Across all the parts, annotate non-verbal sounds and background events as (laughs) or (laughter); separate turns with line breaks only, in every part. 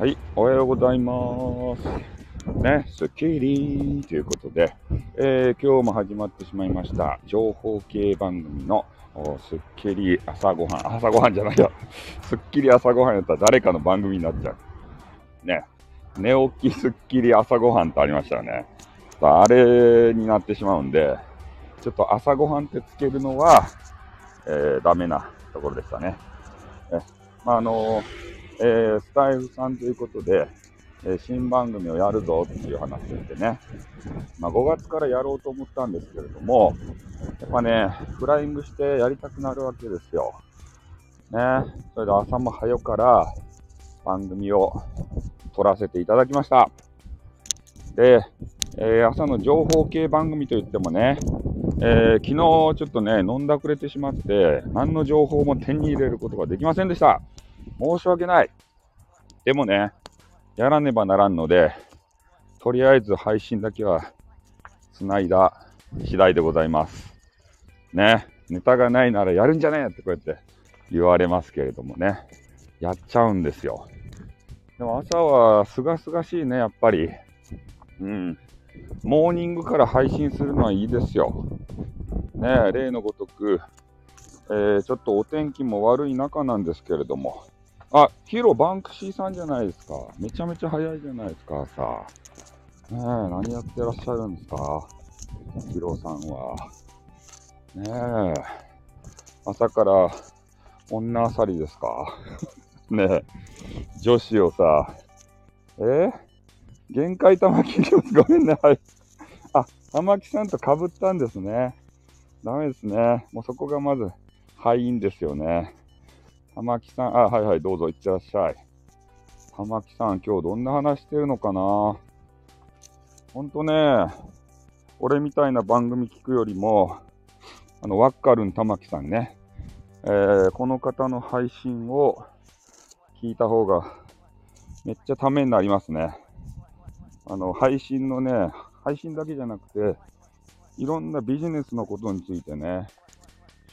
はい、おはようございます。ね、スッキリということで、えー、今日も始まってしまいました、情報系番組のスッキリ朝ごはん、朝ごはんじゃないよ。スッキリ朝ごはんやったら誰かの番組になっちゃう。ね、寝起きスッキリ朝ごはんってありましたよね。あれになってしまうんで、ちょっと朝ごはんってつけるのは、えー、ダメなところでしたね。えまあ、あのーえー、スタイフさんということで、え、新番組をやるぞっていう話でね、まあ、5月からやろうと思ったんですけれども、やっぱね、フライングしてやりたくなるわけですよ。ね、それで朝も早から番組を撮らせていただきました。で、えー、朝の情報系番組といってもね、えー、昨日ちょっとね、飲んだくれてしまって、何の情報も手に入れることができませんでした。申し訳ない。でもね、やらねばならんので、とりあえず配信だけは繋いだ次第でございます。ね、ネタがないならやるんじゃねえってこうやって言われますけれどもね、やっちゃうんですよ。でも朝はすがすがしいね、やっぱり。うん。モーニングから配信するのはいいですよ。ね例のごとく、えー、ちょっとお天気も悪い中なんですけれども、あ、ヒロバンクシーさんじゃないですか。めちゃめちゃ早いじゃないですか、朝。ねえ、何やってらっしゃるんですか、ヒロさんは。ねえ、朝から女あさりですか？(laughs) ねえ、女子をさ、え？限界玉木リオごめんね、はい。あ、玉木さんと被ったんですね。ダメですね。もうそこがまず敗因ですよね。玉木さん、あ、はいはい、どうぞ、いってらっしゃい。玉木さん、今日どんな話してるのかな？ほんとね、俺みたいな番組聞くよりも、あの、ワッカルン玉木さんね、えー、この方の配信を聞いた方がめっちゃためになりますね。あの、配信のね、配信だけじゃなくて、いろんなビジネスのことについてね、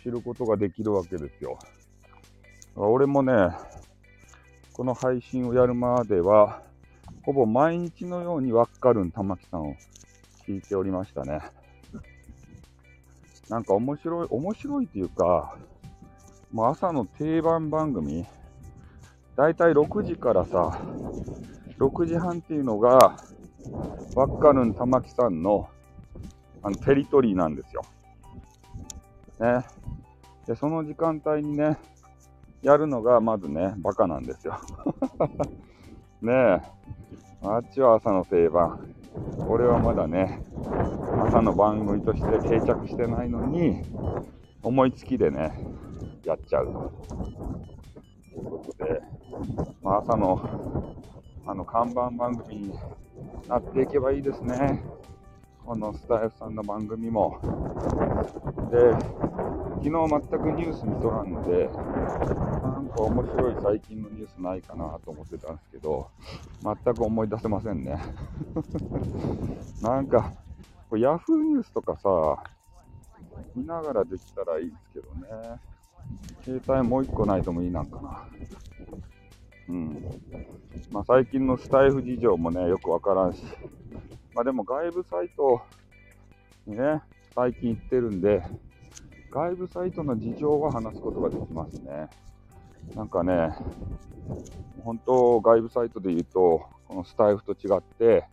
知ることができるわけですよ。俺もね、この配信をやるまでは、ほぼ毎日のようにわかるん玉木さんを聞いておりましたね。(laughs) なんか面白い、面白いっていうか、もう朝の定番番組、だいたい6時からさ、6時半っていうのが、わかるん玉木さんのあのテリトリーなんですよ。ね。で、その時間帯にね、やるのがまずね、バカなんですよ。(laughs) ねえ、あっちは朝の定番。俺はまだね、朝の番組として定着してないのに、思いつきでね、やっちゃうと。いうことで、まあ、朝のあの看板番組になっていけばいいですね。このスタイフさんの番組も。で、昨日全くニュース見とらんで、なんか面白い最近のニュースないかなと思ってたんですけど、全く思い出せませんね。(laughs) なんか、ヤフーニュースとかさ、見ながらできたらいいですけどね。携帯もう一個ないともいいなんかな。うん。まあ最近のスタイフ事情もね、よくわからんし。まあでも外部サイトにね、最近行ってるんで、外部サイトの事情は話すことができますね。なんかね、本当、外部サイトで言うと、このスタイフと違って、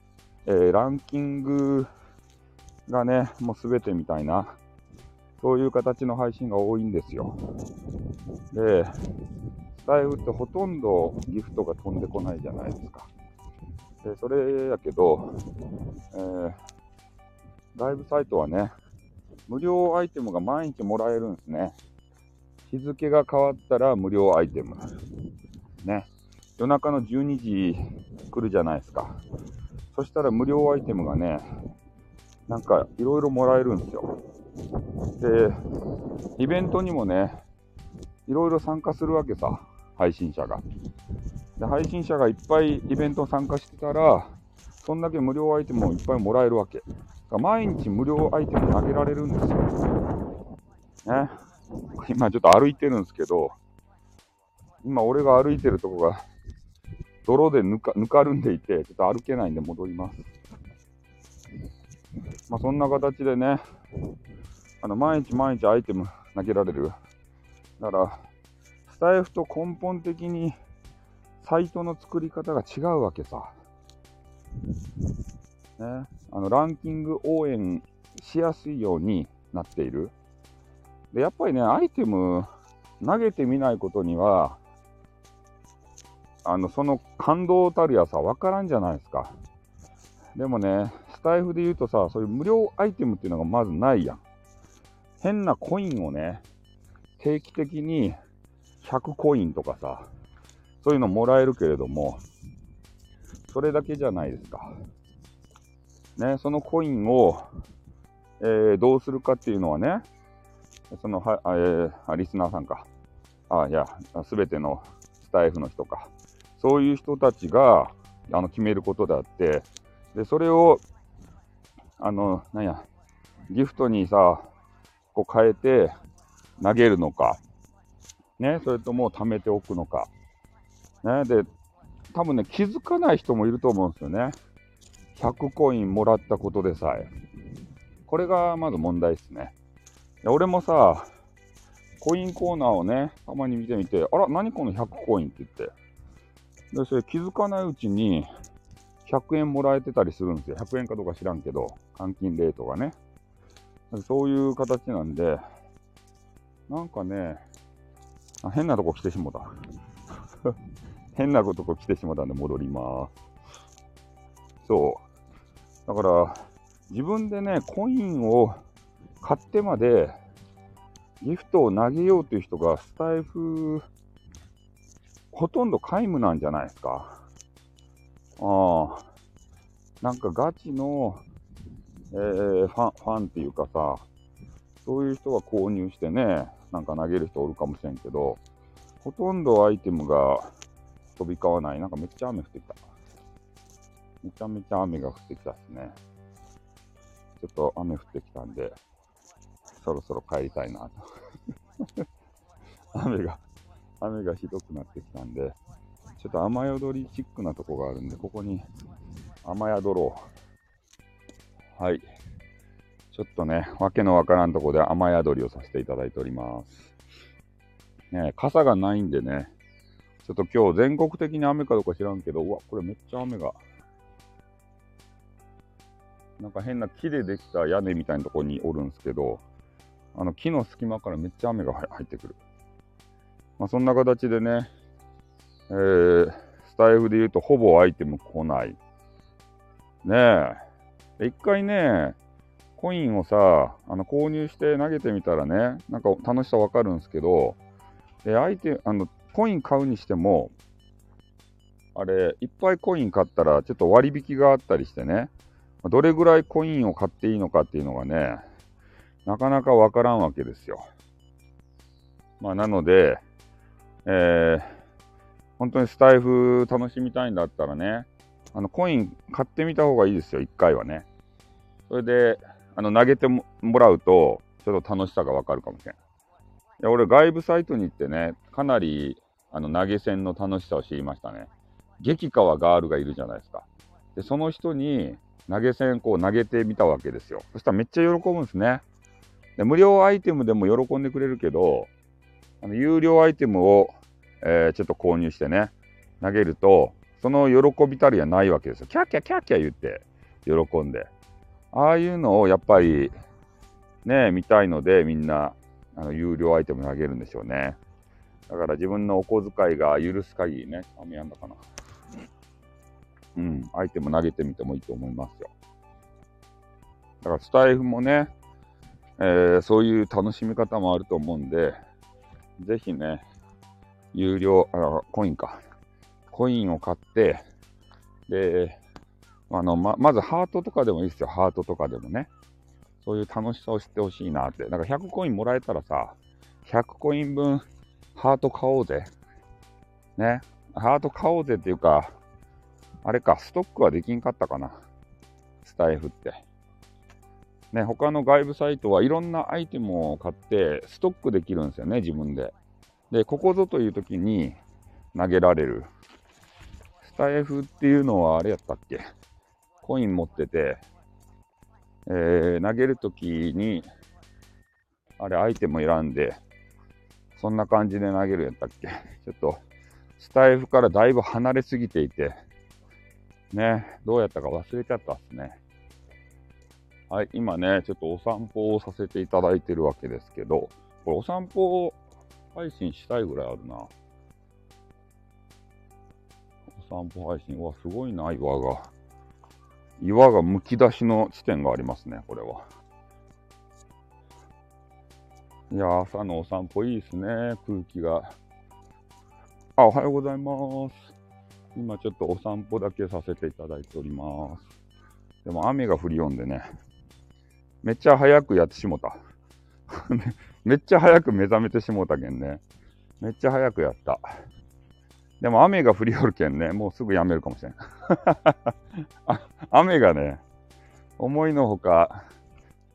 えー、ランキングがね、もう全てみたいな、そういう形の配信が多いんですよ。で、スタイフってほとんどギフトが飛んでこないじゃないですか。で、それやけど、えー、外部サイトはね、無料アイテムが毎日もらえるんですね。日付が変わったら無料アイテム。ね。夜中の12時来るじゃないですか。そしたら無料アイテムがね、なんかいろいろもらえるんですよ。で、イベントにもね、いろいろ参加するわけさ、配信者が。で、配信者がいっぱいイベント参加してたら、そんだけ無料アイテムをいっぱいもらえるわけ。毎日無料アイテム投げられるんですよ。ね。今ちょっと歩いてるんですけど、今俺が歩いてるとこが、泥でぬかぬかるんでいて、ちょっと歩けないんで戻ります。まあ、そんな形でね、あの毎日毎日アイテム投げられる。だから、スタイフと根本的にサイトの作り方が違うわけさ。ね、あのランキング応援しやすいようになっている。で、やっぱりね、アイテム投げてみないことには、あの、その感動たるやさ、わからんじゃないですか。でもね、スタイフで言うとさ、そういう無料アイテムっていうのがまずないやん。変なコインをね、定期的に100コインとかさ、そういうのもらえるけれども、それだけじゃないですか。ね、そのコインを、えー、どうするかっていうのはね、そのは、えー、リスナーさんか。あ、いや、すべてのスタイフの人か。そういう人たちが、あの、決めることであって、で、それを、あの、なんや、ギフトにさ、こう変えて投げるのか、ね、それとも貯めておくのか。ね、で、多分ね、気づかない人もいると思うんですよね。100コインもらったことでさえ。これがまず問題ですね。俺もさ、コインコーナーをね、たまに見てみて、あら、何この100コインって言って。で、それ気づかないうちに、100円もらえてたりするんですよ。100円かどうか知らんけど、換金レートがね。そういう形なんで、なんかね、変なとこ来てしもた。変なことこ来てしもたんで戻ります。そう。だから、自分でね、コインを買ってまで、ギフトを投げようという人が、スタイフ、ほとんど皆無なんじゃないですか。ああ。なんかガチの、えー、ファン、ファンっていうかさ、そういう人が購入してね、なんか投げる人おるかもしれんけど、ほとんどアイテムが飛び交わない。なんかめっちゃ雨降ってきた。めちゃめちゃ雨が降ってきたっすね。ちょっと雨降ってきたんで、そろそろ帰りたいなと。(laughs) 雨が、雨がひどくなってきたんで、ちょっと雨宿りチックなとこがあるんで、ここに雨宿ろう。はい。ちょっとね、わけのわからんとこで雨宿りをさせていただいております。ね、傘がないんでね、ちょっと今日全国的に雨かどうか知らんけど、うわ、これめっちゃ雨がなんか変な木でできた屋根みたいなところにおるんですけど、あの木の隙間からめっちゃ雨が入ってくる。まあ、そんな形でね、えー、スタイフで言うとほぼアイテム来ない。ねえ。一回ね、コインをさ、あの購入して投げてみたらね、なんか楽しさわかるんですけど、で、相手、あの、コイン買うにしても、あれ、いっぱいコイン買ったらちょっと割引があったりしてね、どれぐらいコインを買っていいのかっていうのがね、なかなかわからんわけですよ。まあ、なので、えー、本当にスタイフ楽しみたいんだったらね、あの、コイン買ってみた方がいいですよ、一回はね。それで、あの、投げてもらうと、ちょっと楽しさがわかるかもしれん。いや、俺、外部サイトに行ってね、かなり、あの、投げ銭の楽しさを知りましたね。激川ガールがいるじゃないですか。で、その人に、投げ銭こう投げてみたわけですよ。そしたらめっちゃ喜ぶんですね。で無料アイテムでも喜んでくれるけど、あの有料アイテムを、えー、ちょっと購入してね、投げると、その喜びたりはないわけですよ。キャッキャキャッキャ言って喜んで。ああいうのをやっぱりね、見たいのでみんなあの有料アイテム投げるんでしょうね。だから自分のお小遣いが許す限りね、雨やんだかな。うん、アイテム投げてみてもいいと思いますよ。だからスタイフもね、えー、そういう楽しみ方もあると思うんで、ぜひね、有料、あコインか。コインを買って、で、あの、ま、まずハートとかでもいいですよ。ハートとかでもね。そういう楽しさを知ってほしいなって。だか100コインもらえたらさ、100コイン分ハート買おうぜ。ね。ハート買おうぜっていうか、あれか、ストックはできんかったかな。スタイフって。ね、他の外部サイトはいろんなアイテムを買ってストックできるんですよね、自分で。で、ここぞという時に投げられる。スタイフっていうのはあれやったっけ？コイン持ってて、えー、投げるときに、あれ、アイテム選んで、そんな感じで投げるやったっけ？(laughs) ちょっと、スタイフからだいぶ離れすぎていて、ね、どうやったか忘れちゃったっすね。はい、今ね、ちょっとお散歩をさせていただいてるわけですけど、これお散歩配信したいぐらいあるな。お散歩配信。うわ、すごいな、岩が。岩がむき出しの地点がありますね、これは。いや、朝のお散歩いいですね、空気が。あ、おはようございます。今ちょっとお散歩だけさせていただいております。でも雨が降りよんでね、めっちゃ早くやってしもた。(laughs) めっちゃ早く目覚めてしもたけんね。めっちゃ早くやった。でも雨が降りよるけんね、もうすぐやめるかもしれん。(laughs) 雨がね、思いのほか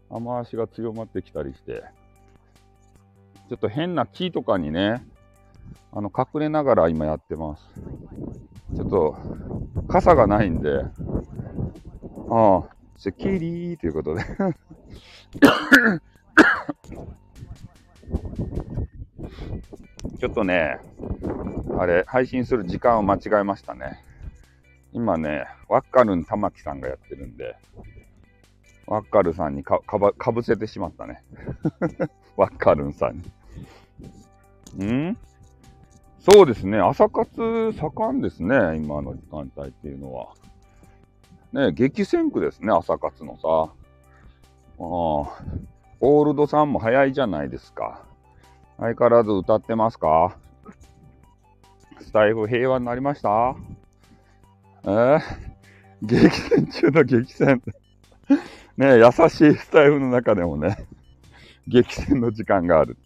雨足が強まってきたりして、ちょっと変な木とかにね、あの、隠れながら今やってます。ちょっと、傘がないんで、ああ、スッキリーということでちょっとね、あれ、配信する時間を間違えましたね。今ね、ワッカルン玉木さんがやってるんで、ワッカルさんにかかぶせてしまったね。(laughs) ワッカルンさんに。ん？そうですね、朝活盛んですね、今の時間帯っていうのは。ね、激戦区ですね、朝活のさ。ああ、オールドさんも早いじゃないですか。相変わらず歌ってますか？スタイフ平和になりました？え？ー、激戦中の激戦。ね優しいスタイフの中でもね、激戦の時間がある。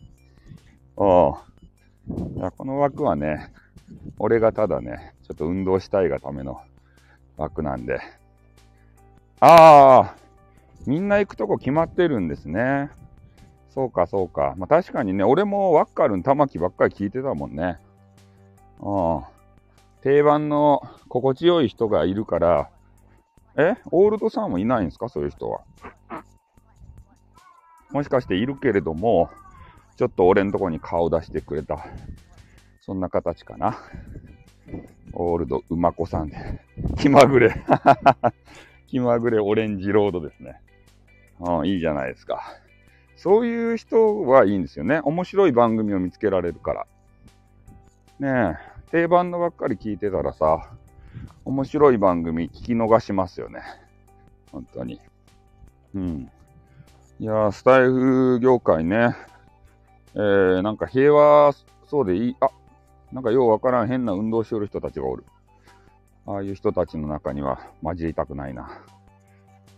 ああ。いや、この枠はね、俺がただね、ちょっと運動したいがための枠なんで。ああ、みんな行くとこ決まってるんですね。そうか、そうか。まあ確かにね、俺もワッカルン玉木ばっかり聞いてたもんね。うん。定番の心地よい人がいるから、えオールドさんもいないんですか？そういう人は。もしかしているけれども、ちょっと俺んとこに顔出してくれた。そんな形かな。オールド馬子さんで。気まぐれ。(laughs) 気まぐれオレンジロードですね。うん、いいじゃないですか。そういう人はいいんですよね。面白い番組を見つけられるから。ねえ、定番のばっかり聞いてたらさ、面白い番組聞き逃しますよね。本当に。うん。いやスタイフ業界ね、えー、なんか平和そうでいい、あ、なんかようわからん変な運動しよる人たちがおる。ああいう人たちの中には混じりたくないな。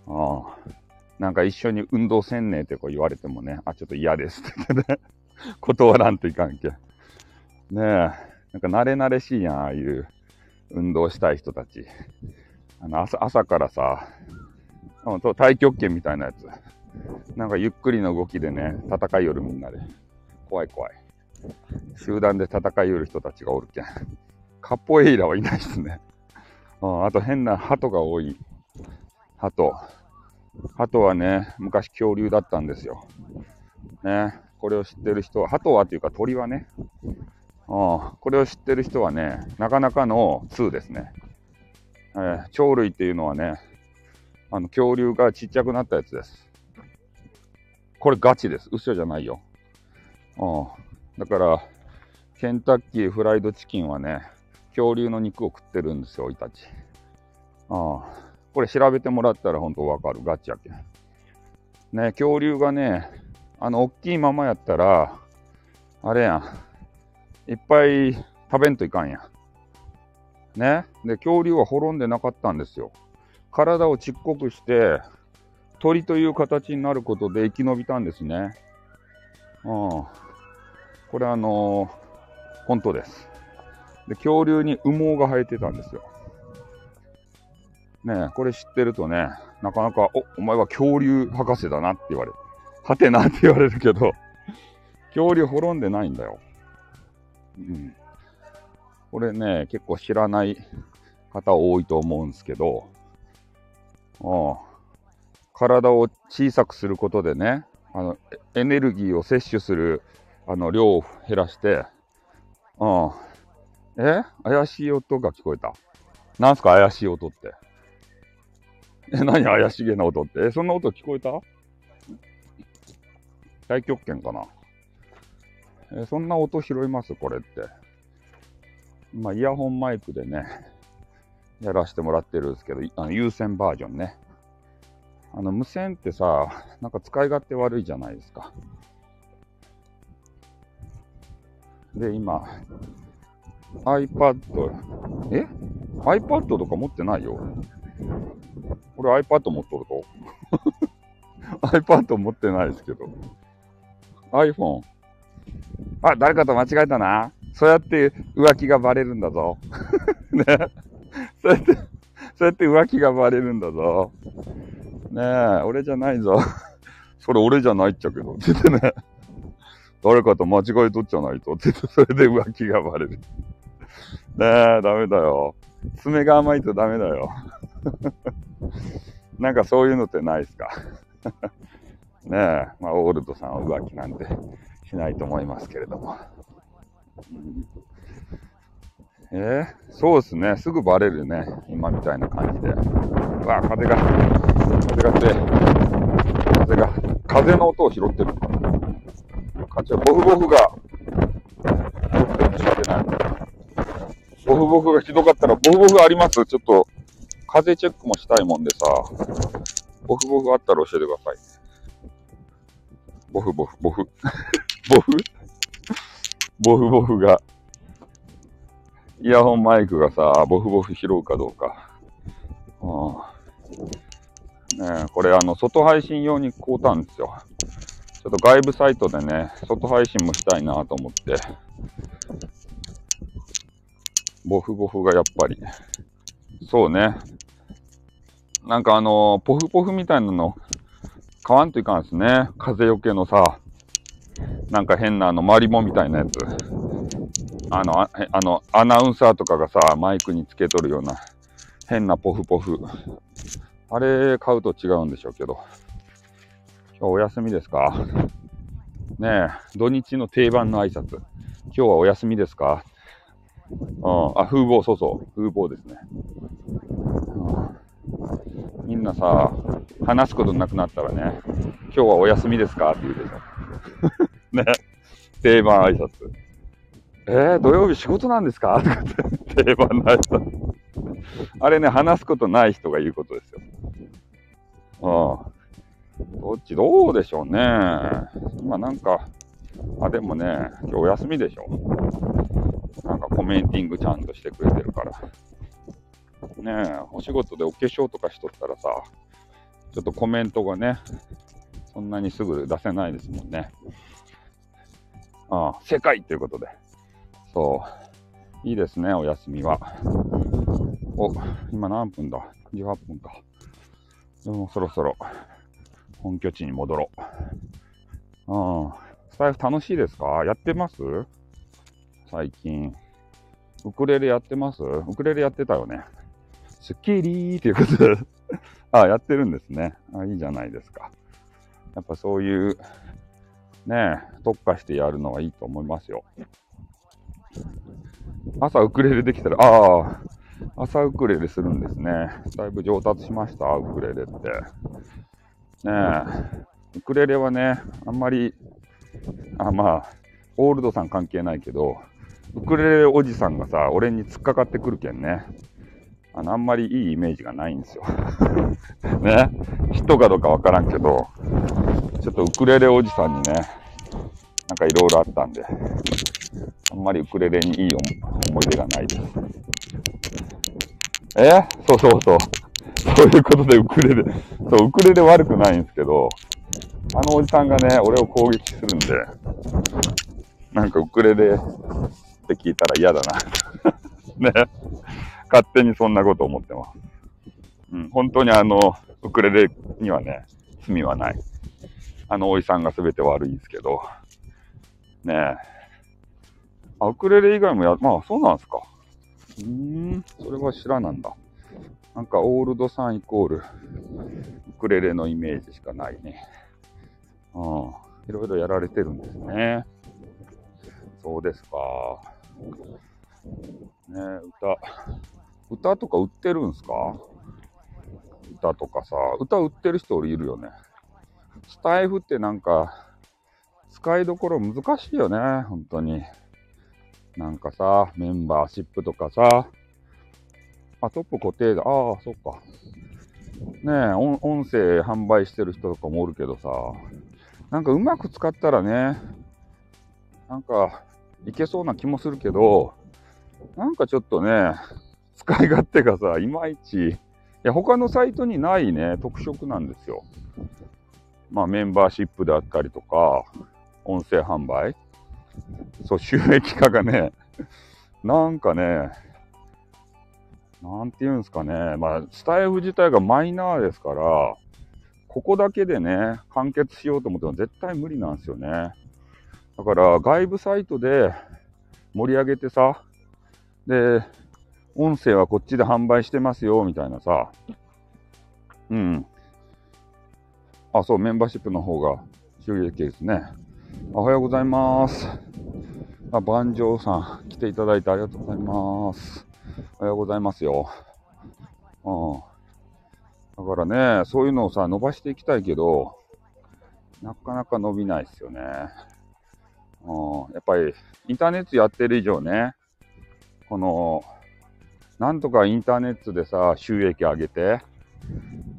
ああ。なんか一緒に運動せんねえってこう言われてもね、あ、ちょっと嫌ですってね、(laughs) 断らんといかんけ。ねえ、なんか慣れ慣れしいやん、ああいう運動したい人たち。あの朝朝からさ、太極拳みたいなやつ。なんかゆっくりの動きでね、戦いよるみんなで。怖い怖い。集団で戦いよる人たちがおるけん。カポエイラはいないっすね。ああと変な鳩が多い。鳩。鳩はね、昔恐竜だったんですよ。ね、これを知ってる人は、鳩はというか鳥はね、あこれを知ってる人はね、なかなかの2ですね。えー、鳥類っていうのはね、あの恐竜がちっちゃくなったやつです。これガチです。嘘じゃないよ。あだから、ケンタッキーフライドチキンはね、恐竜の肉を食ってるんですよ、イタチ。ああ。これ調べてもらったら本当わかる。ガチやけ。ね、恐竜がね、あの、大きいままやったら、あれやん。いっぱい食べんといかんやん。ね。で、恐竜は滅んでなかったんですよ。体をちっこくして、鳥という形になることで生き延びたんですね。うん。これあのー、本当です。で、恐竜に羽毛が生えてたんですよ。ねこれ知ってるとね、なかなか、お、お前は恐竜博士だなって言われる。はてなって言われるけど、恐竜滅んでないんだよ。うん。これね、結構知らない方多いと思うんですけど、うん、体を小さくすることでね、あのエネルギーを摂取するあの量を減らして、うん、え？怪しい音が聞こえた。なんすか？怪しい音って。え、何？怪しげな音って？え、そんな音聞こえた？太極拳かなえ、そんな音拾います？これって。まあ、イヤホンマイクでね、やらせてもらってるんですけど、あの有線バージョンね。あの、無線ってさ、なんか使い勝手悪いじゃないですか。で、今、iPad、え ?iPad とか持ってないよ。俺 iPad 持っとると (laughs) iPad 持ってないですけど。iPhone。あ、誰かと間違えたな。そうやって浮気がバレるんだぞ。(laughs) ね。そうやって、そうやって浮気がバレるんだぞ。ねえ、俺じゃないぞ。それ俺じゃないっちゃけど。ってね。誰かと間違えとっちゃないと。って、それで浮気がバレる。ねえ、ダメだよ。爪が甘いとダメだよ。(laughs) なんかそういうのってないですか？(laughs) ねえ、まあ、オールドさんは浮気なんてしないと思いますけれども。えー、そうですね。すぐバレるね。今みたいな感じで。うわ、風が、風が強い。風が、風の音を拾ってるのかな。風、ボフボフが、ボフボフがひどかったら、ボフボフあります？ちょっと、風チェックもしたいもんでさ、ボフボフあったら教えてください。ボフボフ、ボフ、(laughs) ボフ？ボフボフが、イヤホンマイクがさ、ボフボフ拾うかどうか。うん、ねこれあの、外配信用に買うたんですよ。ちょっと外部サイトでね、外配信もしたいなと思って。ボフボフがやっぱり。そうね。なんかあのポフポフみたいなの、買わんといかんですね。風よけのさ、なんか変なあの、マリモみたいなやつ。あの、ああの、アナウンサーとかがさ、マイクにつけとるような変なポフポフ。あれ買うと違うんでしょうけど。今日お休みですか？ねえ、土日の定番の挨拶。今日はお休みですか？うん、あ、風貌、そうそう、風貌ですね。みんなさ、話すことなくなったらね、今日はお休みですか？って言うでしょ。(laughs) ね。定番挨拶。えー、土曜日仕事なんですか？とかって定番の挨拶。あれね、話すことない人が言うことですよ。うん。どっち、どうでしょうね。今なんか、あ、でもね、今日お休みでしょ。なんかコメンティングちゃんとしてくれてるから。ねえ、お仕事でお化粧とかしとったらさ、ちょっとコメントがね、そんなにすぐ出せないですもんね。ああ、世界ということで。そう。いいですね、お休みは。お、今何分だ ?18 分か。でもそろそろ本拠地に戻ろう。うん。スタイフ楽しいですか？やってます？最近。ウクレレやってます？ウクレレやってたよね。スッキリーということで (laughs) あ、やってるんですね。あ、いいじゃないですか。やっぱそういう、ね特化してやるのはいいと思いますよ。朝ウクレレできたら、ああ、朝ウクレレするんですね。だいぶ上達しました、ウクレレって。ねえ、ウクレレはね、あんまり、あまあ、オールドさん関係ないけど、ウクレレおじさんがさ、俺に突っかかってくるけんね。あの、あんまりいいイメージがないんですよ。(laughs) ね。人かどうかわからんけど、ちょっとウクレレおじさんにね、なんかいろいろあったんで、あんまりウクレレにいい思い出がないです。え？そうそうそう。そういうことでウクレレ、そう、ウクレレ悪くないんですけど、あのおじさんがね、俺を攻撃するんで、なんかウクレレって聞いたら嫌だな。(laughs) ね。勝手にそんなこと思ってます。うん、本当にあの、ウクレレにはね、罪はない。あのおじさんが全て悪いんですけど、ねえ。あ、ウクレレ以外もや、まあそうなんですか。うーん、それは知らなんだ。なんかオールドさんイコールウクレレのイメージしかないね。うん。いろいろやられてるんですね。そうですか。ね歌。歌とか売ってるんすか？歌とかさ、歌売ってる人いるよね。スタイフってなんか、使いどころ難しいよね、本当に。なんかさ、メンバーシップとかさ、あ、トップ固定だ。ああ、そっか。ねえ音、声販売してる人とかもおるけどさ、なんかうまく使ったらね、なんかいけそうな気もするけど、なんかちょっとね、使い勝手がさ、いまいち、いや、他のサイトにないね、特色なんですよ。まあ、メンバーシップであったりとか、音声販売。そう、収益化がね、なんかね、なんていうんですかね、まあ、スタイフ自体がマイナーですから、ここだけでね、完結しようと思っても絶対無理なんですよね。だから外部サイトで盛り上げてさ、で、音声はこっちで販売してますよ、みたいなさ。うん。あ、そう、メンバーシップの方が収益ですね。おはようございます。あ、万丈さん、来ていただいてありがとうございます。おはようございますよ。うん。だからね、そういうのをさ、伸ばしていきたいけど、なかなか伸びないですよね。うん、やっぱり、インターネットやってる以上ね、この、なんとかインターネットでさ、収益上げて、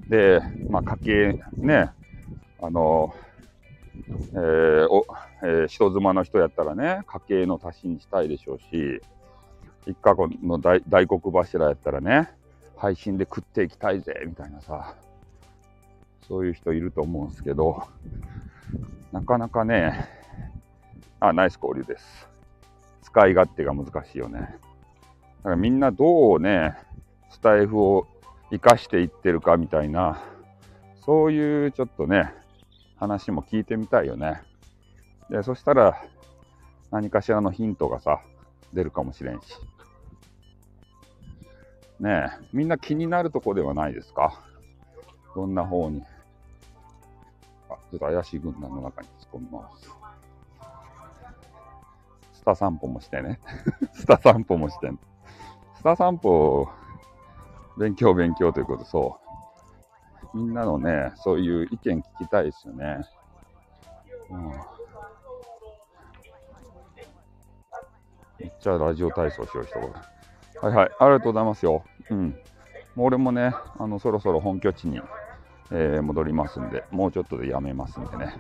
で、まあ、家計、ね、あの、えー、お、えー、人妻の人やったらね、家計の足しにしたいでしょうし、一家の大大黒柱やったらね、配信で食っていきたいぜ、みたいなさ、そういう人いると思うんですけど、なかなかね、あ、ナイス交流です。使い勝手が難しいよね。だからみんなどうね、スタイフを活かしていってるかみたいな、そういうちょっとね、話も聞いてみたいよね。で、そしたら何かしらのヒントがさ、出るかもしれんし。ねえ、みんな気になるとこではないですか？どんな方に？あ、ちょっと怪しい軍団の中に突っ込みます。スタ散歩もしてね。(laughs) スタ散歩もしてん。スタ散歩、勉強勉強ということ、そう。みんなのね、そういう意見聞きたいですよね。うん。めっちゃラジオ体操しよう人が。はいはい、ありがとうございますよ。うん。もう俺もね、あの、そろそろ本拠地に、えー、戻りますんで、もうちょっとでやめますんでね。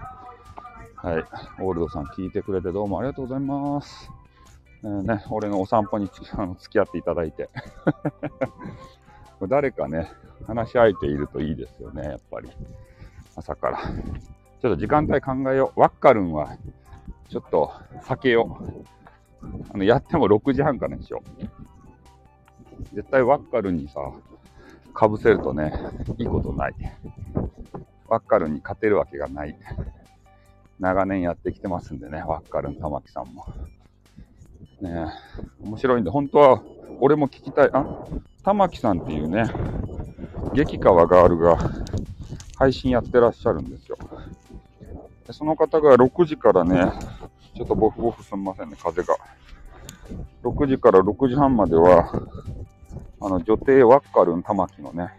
はい。オールドさん聞いてくれてどうもありがとうございます。えー、ね、俺のお散歩に (laughs) あの付き合っていただいて。(laughs) 誰かね、話し相手いるといいですよね、やっぱり。朝から。ちょっと時間帯考えよう。ワッカルンは、ちょっと避けよう。あの、やっても6時半からにしよう。絶対ワッカルにさ、かぶせるとね、いいことない。ワッカルに勝てるわけがない。長年やってきてますんでね、ワッカルン玉木さんも。ね面白いんで、本当は俺も聞きたい。あ、玉木さんっていうね、激川ガールが配信やってらっしゃるんですよ。でその方が6時からね、ちょっとボフボフすみませんね、風が。6時から6時半までは、あの、女帝ワッカルン玉木のね、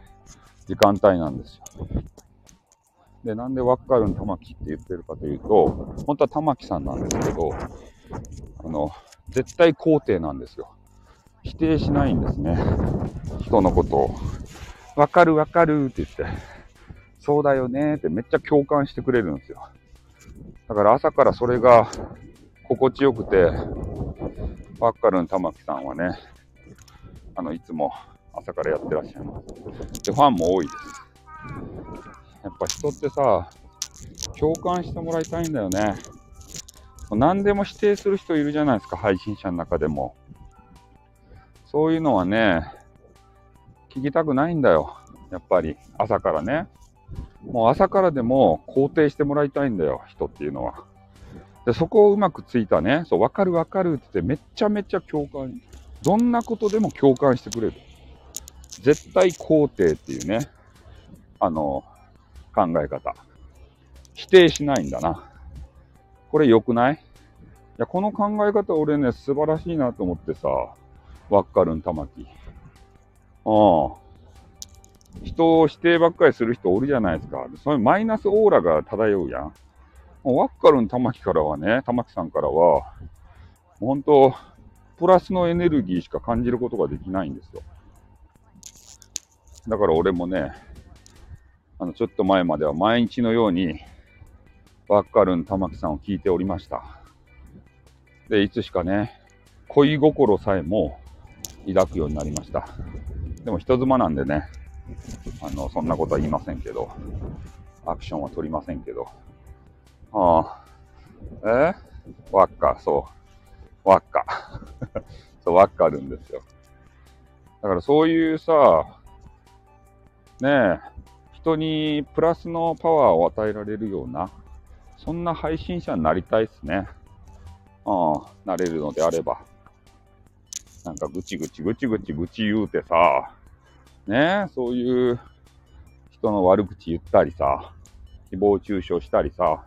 時間帯なんですよ。で、なんでワッカルン玉木って言ってるかというと、本当は玉木さんなんですけど、あの、絶対肯定なんですよ。否定しないんですね。人のことを。わかるわかるって言って、そうだよねってめっちゃ共感してくれるんですよ。だから朝からそれが心地よくて、ワッカルン玉木さんはね、あの、いつも朝からやってらっしゃいます。で、ファンも多いです。やっぱ人ってさ、共感してもらいたいんだよね。何でも否定する人いるじゃないですか、配信者の中でも。そういうのはね、聞きたくないんだよ。やっぱり、朝からね。もう朝からでも肯定してもらいたいんだよ、人っていうのは。で、そこをうまくついたね、そう、わかるわかるってってめっちゃめちゃ共感どんなことでも共感してくれる。絶対肯定っていうね、あの、考え方。否定しないんだな。これ良くない？いや、この考え方俺ね、素晴らしいなと思ってさ、わっかるん玉木。ああ。人を否定ばっかりする人おるじゃないですか。そういうマイナスオーラが漂うやん。ワッカルン玉木からはね、玉木さんからは、本当、プラスのエネルギーしか感じることができないんですよ。だから俺もね、あの、ちょっと前までは毎日のように、ワッカルン玉木さんを聞いておりました。で、いつしかね、恋心さえも抱くようになりました。でも人妻なんでね、あの、そんなことは言いませんけど、アクションは取りませんけど。ああ、え？ワッカ、そう。ワッカ。(laughs) そう、ワッカあるんですよ。だからそういうさ、ねえ、人にプラスのパワーを与えられるような、そんな配信者になりたいっすね。ああ、なれるのであれば。なんかぐちぐちぐちぐちぐち言うてさ、ねえそういう人の悪口言ったりさ、誹謗中傷したりさ、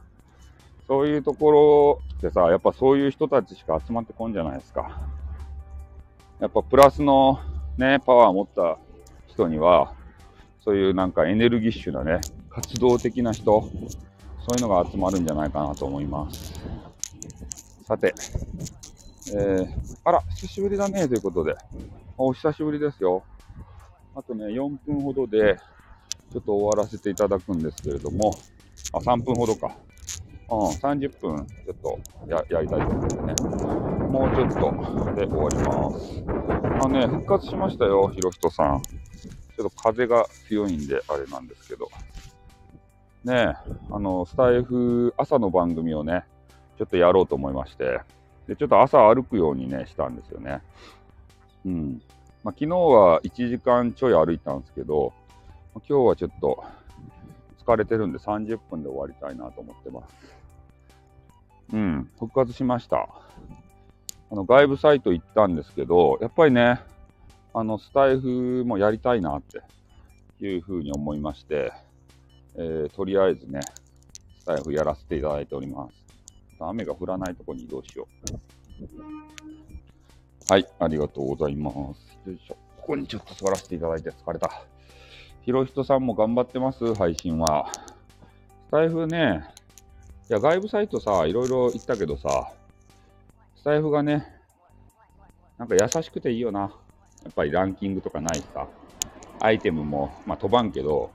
そういうところってさ、やっぱそういう人たちしか集まってこんじゃないですか。やっぱプラスのね、パワーを持った人には、そういうなんかエネルギッシュなね、活動的な人、そういうのが集まるんじゃないかなと思います。さて、えー、あら、久しぶりだね、ということで。お久しぶりですよ。あとね、4分ほどで、ちょっと終わらせていただくんですけれども、あ、3分ほどか。うん、30分、ちょっとややりたいと思ってね。もうちょっとで終わります。あね、復活しましたよ、ひろひとさん。ちょっと風が強いんで、あれなんですけど。ねあの、スタイフ朝の番組をね、ちょっとやろうと思いまして、で、ちょっと朝歩くようにね、したんですよね。うん。まあ、昨日は1時間ちょい歩いたんですけど、今日はちょっと疲れてるんで30分で終わりたいなと思ってます。うん、復活しました。あの、外部サイト行ったんですけど、やっぱりね、あの、スタイフもやりたいなっていうふうに思いまして、えー、とりあえずね、スタイフやらせていただいております。雨が降らないとこに移動しよう。はい、ありがとうございます。よいしょ。ここにちょっと座らせていただいて疲れた。ひろひとさんも頑張ってます配信は。スタイフね、いや、外部サイトさ、いろいろ言ったけどさ、スタイフがね、なんか優しくていいよな。やっぱりランキングとかないしさ。アイテムも、まあ飛ばんけど、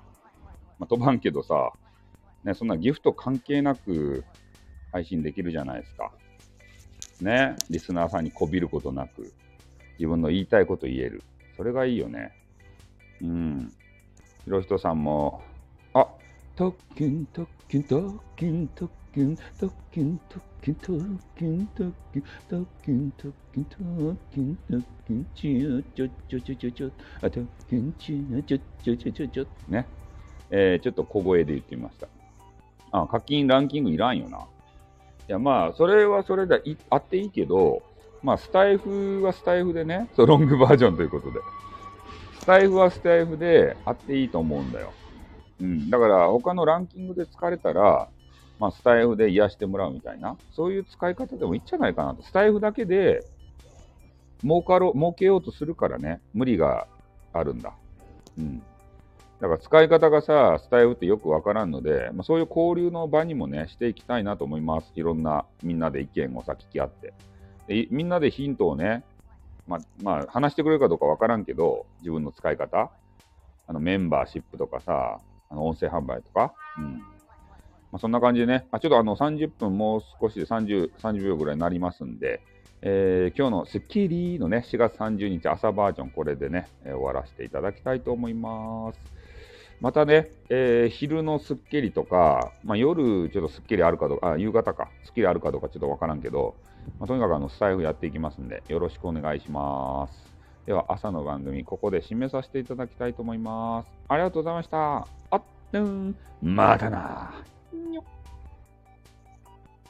まあ飛ばんけどさ、ね、そんなギフト関係なく配信できるじゃないですか。ね、リスナーさんにこびることなく、自分の言いたいこと言える。それがいいよね。うん。ひろひとさんも、あ特訓、特訓、特訓、特訓、特訓、特訓、特訓、特訓、特訓、特訓、特訓、特訓、ちょちょちょちょちょちょ、あ、特訓、ちょちょちょちょちょちょ、ね。えー、ちょっと小声で言ってみました。あ、課金ランキングいらんよな。いや、まあ、それはそれでいあっていいけど、まあ、スタイフはスタイフでね、そうロングバージョンということで。スタイフはスタイフであっていいと思うんだよ。うん。だから、他のランキングで疲れたら、まあ、スタイフで癒してもらうみたいな、そういう使い方でもいいんじゃないかなと。スタイフだけで、儲かろ、儲けようとするからね、無理があるんだ。うん。だから使い方がさ、スタイフってよくわからんので、まあ、そういう交流の場にもね、していきたいなと思います。いろんなみんなで意見をさ、聞き合って。でみんなでヒントをね、まあ、まあ、話してくれるかどうかわからんけど、自分の使い方、あのメンバーシップとかさ、あの音声販売とか、うん。まあ、そんな感じでね、あちょっとあの30分もう少しで30、30秒ぐらいになりますんで、えー、今日のスッキリのね、4月30日朝バージョン、これでね、えー、終わらせていただきたいと思います。またね、えー、昼のスッキリとか、まあ、夜ちょっとスッキリあるかどうか、あ、夕方か、スッキリあるかどうかちょっとわからんけど、まあ、とにかくあのスタイフやっていきますんで、よろしくお願いします。では、朝の番組、ここで締めさせていただきたいと思います。ありがとうございました。あっ、うん、またな